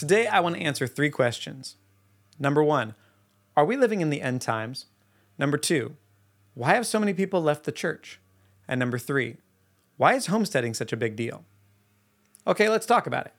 Today, I want to answer three questions. Number one, are we living in the end times? Number two, why have so many people left the church? And number three, why is homesteading such a big deal? Okay, let's talk about it.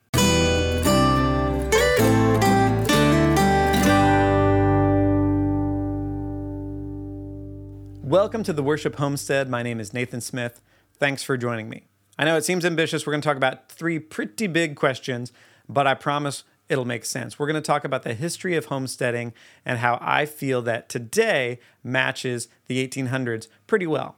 Welcome to the Worship Homestead. My name is Nathan Smith. Thanks for joining me. I know it seems ambitious. We're going to talk about three pretty big questions, but I promise it'll make sense. We're going to talk about the history of homesteading and how I feel that today matches the 1800s pretty well.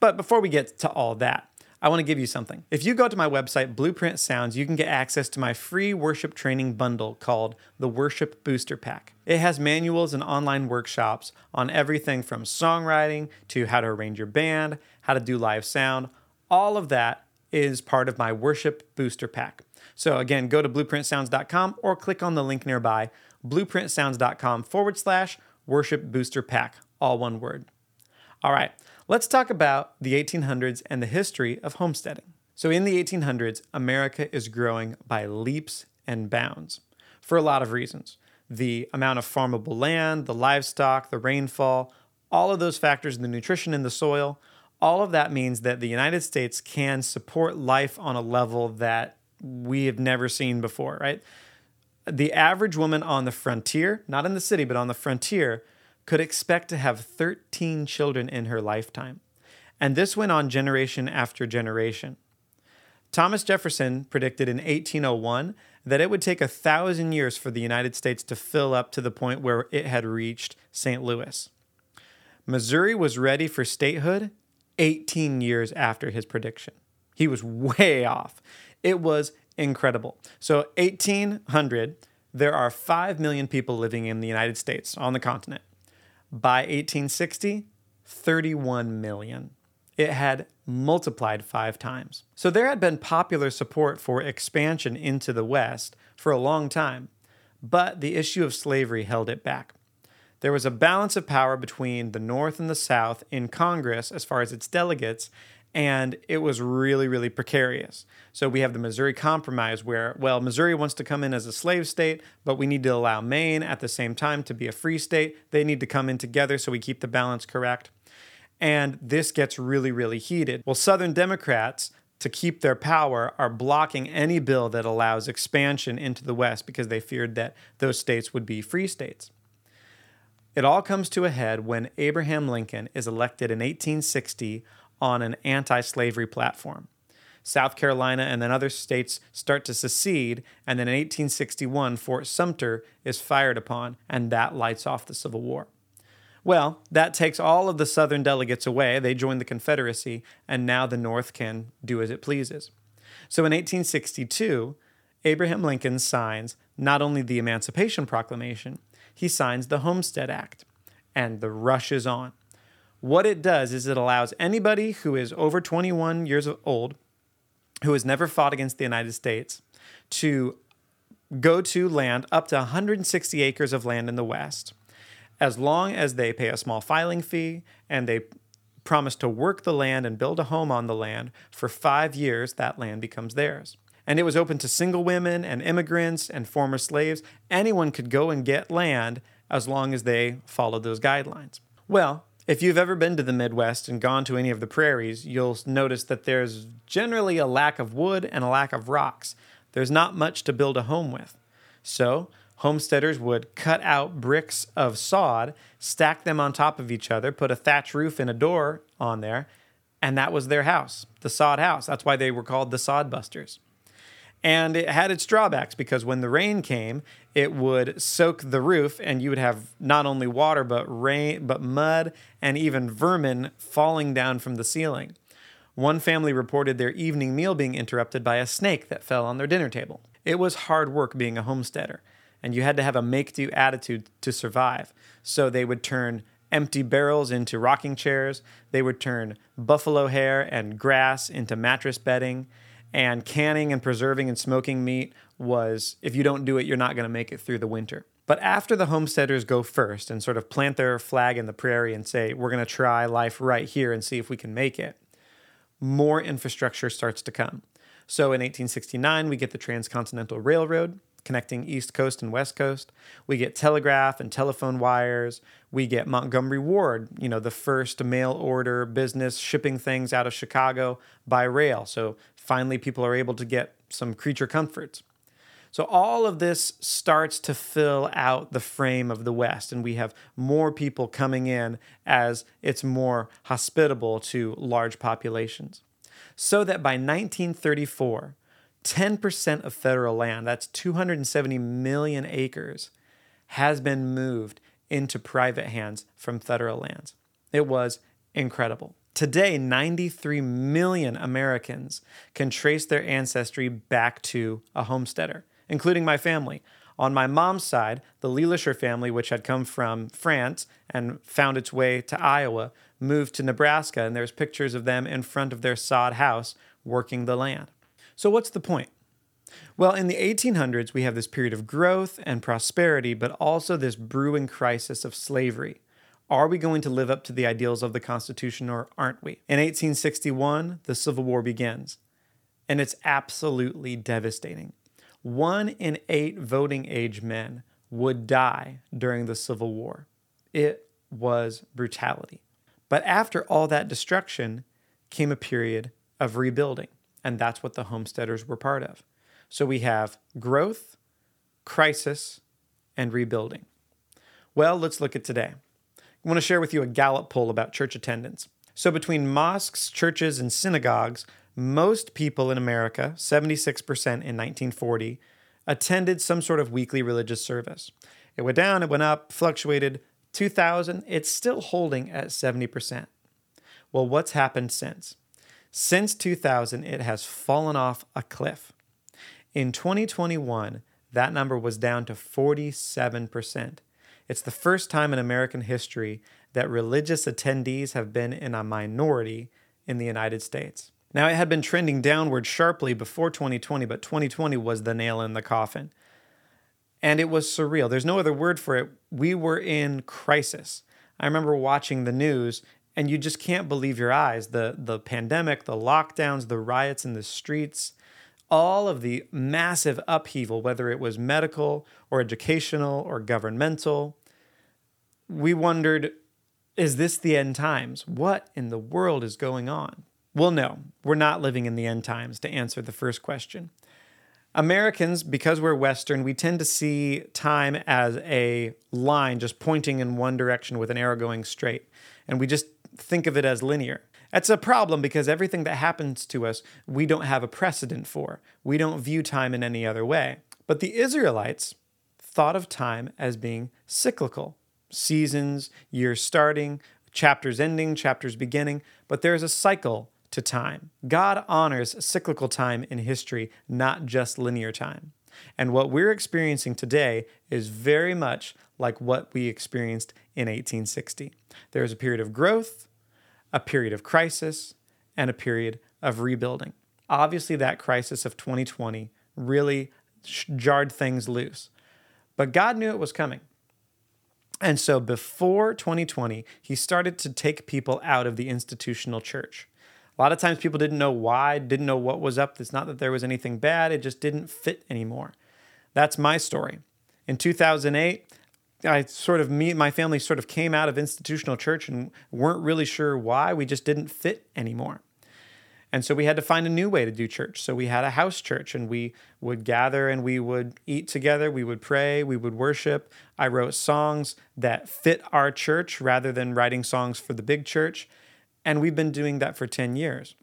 But before we get to all that, I want to give you something. If you go to my website, Blueprint Sounds, you can get access to my free worship training bundle called the Worship Booster Pack. It has manuals and online workshops on everything from songwriting to how to arrange your band, how to do live sound. All of that is part of my Worship Booster Pack. So again, go to blueprintsounds.com or click on the link nearby, blueprintsounds.com forward slash worship booster pack, all one word. All right, let's talk about the 1800s and the history of homesteading. So in the 1800s, America is growing by leaps and bounds for a lot of reasons. The amount of farmable land, the livestock, the rainfall, all of those factors, the nutrition in the soil, all of that means that the United States can support life on a level that we have never seen before, right? The average woman on the frontier, not in the city, but on the frontier, could expect to have 13 children in her lifetime. And this went on generation after generation. Thomas Jefferson predicted in 1801 that it would take a thousand years for the United States to fill up to the point where it had reached St. Louis. Missouri was ready for statehood 18 years after his prediction. He was way off. It was incredible. So, 1800, there are 5 million people living in the United States on the continent. By 1860, 31 million. It had multiplied five times. So, there had been popular support for expansion into the West for a long time, but the issue of slavery held it back. There was a balance of power between the North and the South in Congress as far as its delegates, and it was really, really precarious. So we have the Missouri Compromise, where, well, Missouri wants to come in as a slave state, but we need to allow Maine at the same time to be a free state. They need to come in together so we keep the balance correct. And this gets really, really heated. Well, Southern Democrats, to keep their power, are blocking any bill that allows expansion into the West because they feared that those states would be free states. It all comes to a head when Abraham Lincoln is elected in 1860 on an anti slavery platform. South Carolina and then other states start to secede, and then in 1861, Fort Sumter is fired upon, and that lights off the Civil War. Well, that takes all of the Southern delegates away. They join the Confederacy, and now the North can do as it pleases. So in 1862, Abraham Lincoln signs not only the Emancipation Proclamation, he signs the Homestead Act, and the rush is on. What it does is it allows anybody who is over 21 years old, who has never fought against the United States, to go to land up to 160 acres of land in the West, as long as they pay a small filing fee and they promise to work the land and build a home on the land for five years, that land becomes theirs. And it was open to single women and immigrants and former slaves. Anyone could go and get land as long as they followed those guidelines. Well, if you've ever been to the Midwest and gone to any of the prairies, you'll notice that there's generally a lack of wood and a lack of rocks. There's not much to build a home with. So, homesteaders would cut out bricks of sod, stack them on top of each other, put a thatch roof and a door on there, and that was their house, the sod house. That's why they were called the sod busters. And it had its drawbacks because when the rain came, it would soak the roof and you would have not only water but rain but mud and even vermin falling down from the ceiling. One family reported their evening meal being interrupted by a snake that fell on their dinner table. It was hard work being a homesteader, and you had to have a make do attitude to survive. So they would turn empty barrels into rocking chairs, they would turn buffalo hair and grass into mattress bedding and canning and preserving and smoking meat was if you don't do it, you're not going to make it through the winter. But after the homesteaders go first and sort of plant their flag in the prairie and say, we're going to try life right here and see if we can make it, more infrastructure starts to come. So in 1869, we get the Transcontinental Railroad. Connecting East Coast and West Coast. We get telegraph and telephone wires. We get Montgomery Ward, you know, the first mail order business shipping things out of Chicago by rail. So finally, people are able to get some creature comforts. So all of this starts to fill out the frame of the West, and we have more people coming in as it's more hospitable to large populations. So that by 1934, 10% of federal land, that's 270 million acres, has been moved into private hands from federal lands. It was incredible. Today, 93 million Americans can trace their ancestry back to a homesteader including my family. On my mom's side, the Lelisher family, which had come from France and found its way to Iowa, moved to Nebraska, and there's pictures of them in front of their sod house working the land. So, what's the point? Well, in the 1800s, we have this period of growth and prosperity, but also this brewing crisis of slavery. Are we going to live up to the ideals of the Constitution or aren't we? In 1861, the Civil War begins, and it's absolutely devastating one in eight voting age men would die during the Civil War. It was brutality. But after all that destruction came a period of rebuilding, and that's what the homesteaders were part of. So we have growth, crisis, and rebuilding. Well, let's look at today. I want to share with you a Gallup poll about church attendance. So, between mosques, churches, and synagogues, most people in America, 76% in 1940, attended some sort of weekly religious service. It went down, it went up, fluctuated. 2000, it's still holding at 70%. Well, what's happened since? Since 2000, it has fallen off a cliff. In 2021, that number was down to 47%. It's the first time in American history that religious attendees have been in a minority in the United States. Now, it had been trending downward sharply before 2020, but 2020 was the nail in the coffin. And it was surreal. There's no other word for it. We were in crisis. I remember watching the news, and you just can't believe your eyes. The, the pandemic, the lockdowns, the riots in the streets, all of the massive upheaval, whether it was medical or educational or governmental. We wondered, is this the end times? What in the world is going on? Well, no, we're not living in the end times to answer the first question. Americans, because we're Western, we tend to see time as a line just pointing in one direction with an arrow going straight. And we just think of it as linear. That's a problem because everything that happens to us, we don't have a precedent for. We don't view time in any other way. But the Israelites thought of time as being cyclical seasons, years starting, chapters ending, chapters beginning, but there's a cycle to time. God honors cyclical time in history, not just linear time. And what we're experiencing today is very much like what we experienced in 1860. There is a period of growth, a period of crisis, and a period of rebuilding. Obviously, that crisis of 2020 really jarred things loose. But God knew it was coming. And so before 2020, he started to take people out of the institutional church. A lot of times people didn't know why, didn't know what was up. It's not that there was anything bad, it just didn't fit anymore. That's my story. In 2008, I sort of me my family sort of came out of institutional church and weren't really sure why. We just didn't fit anymore. And so we had to find a new way to do church. So we had a house church and we would gather and we would eat together, we would pray, we would worship. I wrote songs that fit our church rather than writing songs for the big church. And we've been doing that for 10 years.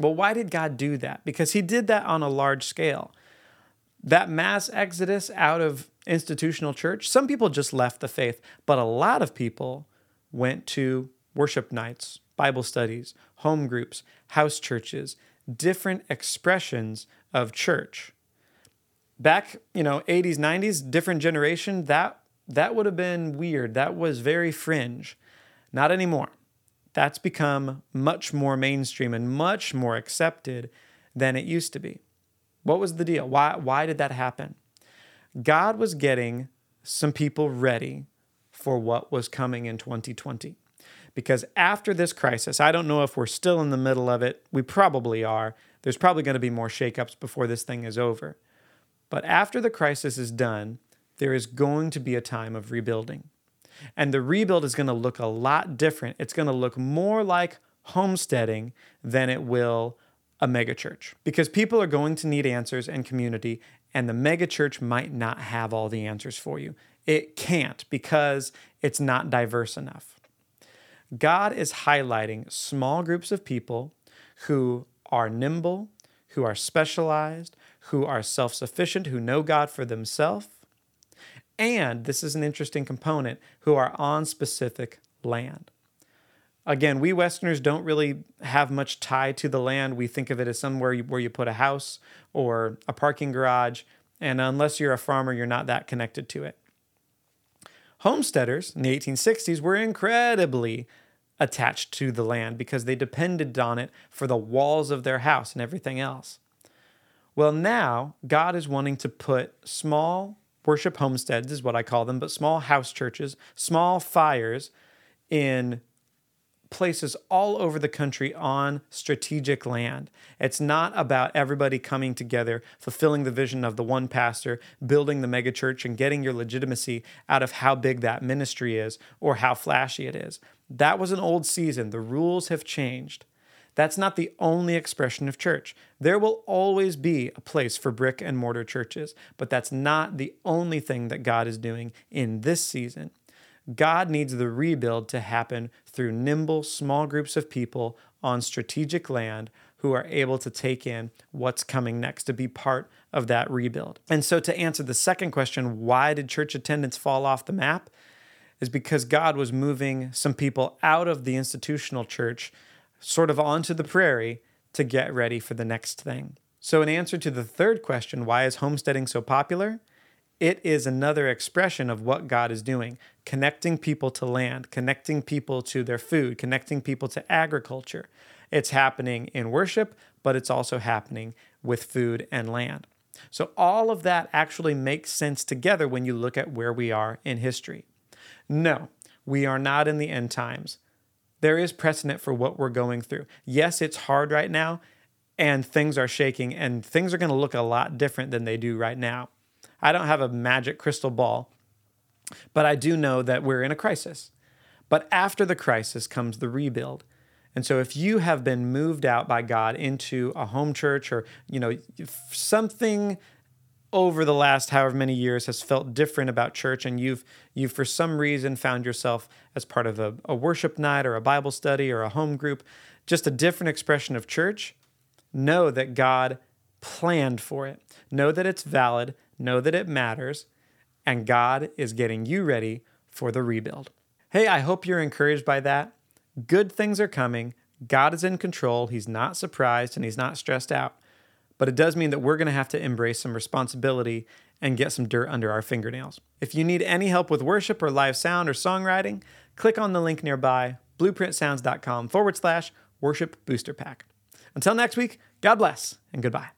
Well, why did God do that? Because He did that on a large scale. That mass exodus out of institutional church, some people just left the faith, but a lot of people went to worship nights, Bible studies, home groups, house churches, different expressions of church. Back, you know, 80s, 90s, different generation, that that would have been weird. That was very fringe. Not anymore that's become much more mainstream and much more accepted than it used to be. What was the deal? Why, why did that happen? God was getting some people ready for what was coming in 2020. Because after this crisis, I don't know if we're still in the middle of it. We probably are. There's probably going to be more shakeups before this thing is over. But after the crisis is done, there is going to be a time of rebuilding. And the rebuild is going to look a lot different. It's going to look more like homesteading than it will a megachurch because people are going to need answers and community, and the megachurch might not have all the answers for you. It can't because it's not diverse enough. God is highlighting small groups of people who are nimble, who are specialized, who are self sufficient, who know God for themselves, and this is an interesting component, who are on specific land. Again, we Westerners don't really have much tie to the land. We think of it as somewhere where you put a house or a parking garage, and unless you're a farmer, you're not that connected to it. Homesteaders in the 1860s were incredibly attached to the land because they depended on it for the walls of their house and everything else. Well, now God is wanting to put small worship homesteads, is what I call them, but small house churches, small fires in places all over the country on strategic land. It's not about everybody coming together, fulfilling the vision of the one pastor, building the megachurch, and getting your legitimacy out of how big that ministry is or how flashy it is. That was an old season. The rules have changed. That's not the only expression of church. There will always be a place for brick and mortar churches, but that's not the only thing that God is doing in this season. God needs the rebuild to happen through nimble, small groups of people on strategic land who are able to take in what's coming next to be part of that rebuild. And so, to answer the second question, why did church attendance fall off the map? Is because God was moving some people out of the institutional church, sort of onto the prairie, to get ready for the next thing. So, in answer to the third question, why is homesteading so popular? It is another expression of what God is doing, connecting people to land, connecting people to their food, connecting people to agriculture. It's happening in worship, but it's also happening with food and land. So, all of that actually makes sense together when you look at where we are in history. No, we are not in the end times. There is precedent for what we're going through. Yes, it's hard right now, and things are shaking, and things are going to look a lot different than they do right now. I don't have a magic crystal ball, but I do know that we're in a crisis. But after the crisis comes the rebuild. And so if you have been moved out by God into a home church or, you know, something over the last however many years has felt different about church and you've you've for some reason found yourself as part of a, a worship night or a Bible study or a home group, just a different expression of church, know that God planned for it. Know that it's valid know that it matters, and God is getting you ready for the rebuild. Hey, I hope you're encouraged by that. Good things are coming. God is in control. He's not surprised and he's not stressed out. But it does mean that we're going to have to embrace some responsibility and get some dirt under our fingernails. If you need any help with worship or live sound or songwriting, click on the link nearby, blueprintsounds.com forward slash worship booster pack. Until next week, God bless and goodbye.